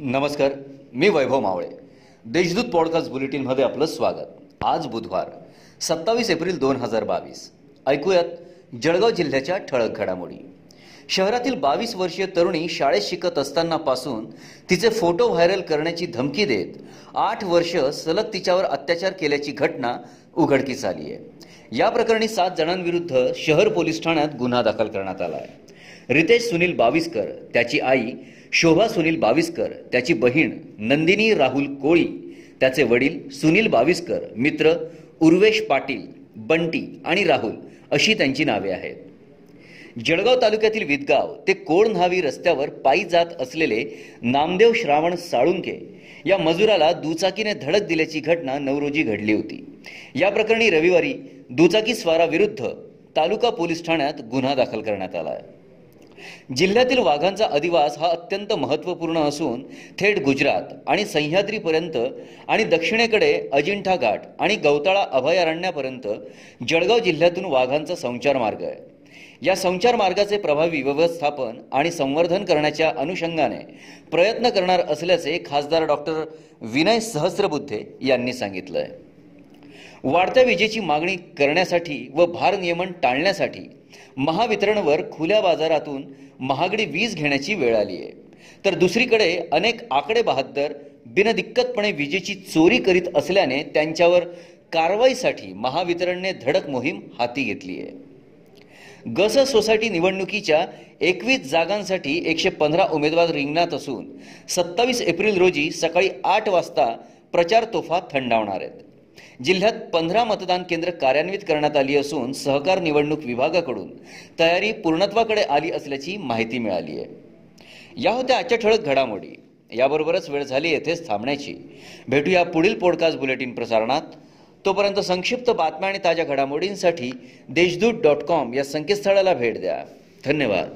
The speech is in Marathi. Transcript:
नमस्कार मी वैभव मावळे. देशदूत पॉडकास्ट बुलेटिनमध्ये आपलं स्वागत. आज बुधवार सत्तावीस एप्रिल दोन हजार बावीस. ऐकूयात जळगाव जिल्ह्याच्या ठळक घडामोडी. शहरातील बावीस वर्षीय तरुणी शाळेत शिकत असतानापासून तिचे फोटो व्हायरल करण्याची धमकी देत आठ वर्ष सलग तिच्यावर अत्याचार केल्याची घटना उघडकीस आली आहे या प्रकरणी सात जणांविरुद्ध शहर पोलीस ठाण्यात गुन्हा दाखल करण्यात आला आहे रितेश सुनील बाविस्कर त्याची आई शोभा सुनील बाविस्कर त्याची बहीण नंदिनी राहुल कोळी त्याचे वडील सुनील बाविस्कर मित्र उर्वेश पाटील बंटी आणि राहुल अशी त्यांची नावे आहेत. जळगाव तालुक्यातील विदगाव ते कोळन्हावी रस्त्यावर पायी जात असलेले नामदेव श्रावण साळुंके या मजुराला दुचाकीने धडक दिल्याची घटना नऊ रोजी घडली होती. या प्रकरणी रविवारी दुचाकी स्वाराविरुद्ध तालुका पोलीस ठाण्यात गुन्हा दाखल करण्यात आला आहे. जिल्ह्यातील वाघांचा अधिवास हा अत्यंत महत्त्वपूर्ण असून थेट गुजरात आणि सह्याद्रीपर्यंत आणि दक्षिणेकडे अजिंठा घाट आणि गवताळा अभयारण्यापर्यंत जळगाव जिल्ह्यातून वाघांचा संचार मार्ग आहे. या संचार मार्गाचे प्रभावी व्यवस्थापन आणि संवर्धन करण्याच्या अनुषंगाने प्रयत्न करणार असल्याचे खासदार डॉक्टर विनय सहस्रबुद्धे यांनी सांगितलं आहे वाढत्या विजेची मागणी करण्यासाठी व भारनियमन टाळण्यासाठी महावितरणवर खुल्या बाजारातून महागडी वीज घेण्याची वेळ आली आहे. तर दुसरीकडे अनेक आकडे बहाद्दर बिनदिक्कतपणे विजेची चोरी करीत असल्याने त्यांच्यावर कारवाईसाठी महावितरणने धडक मोहीम हाती घेतली आहे. गस सोसायटी निवडणुकीच्या एकवीस जागांसाठी एकशे पंधरा उमेदवार रिंगणात असून सत्तावीस एप्रिल रोजी सकाळी आठ वाजता प्रचार तोफा थंडावणार आहेत. जिल्ह्यात पंधरा मतदान केंद्र कार्यान्वित करण्यात आली असून सहकार निवडणूक विभागाकडून तयारी पूर्णत्वाकडे आली असल्याची माहिती मिळाली आहे. या होत्या आजच्या ठळक घडामोडी. याबरोबरच वेळ झाली येथेच थांबण्याची. भेटूया पुढील पॉडकास्ट बुलेटिन प्रसारणात. तोपर्यंत संक्षिप्त बातम्या आणि ताज्या घडामोडींसाठी देशदूत डॉट कॉम या संकेतस्थळाला भेट द्या. धन्यवाद.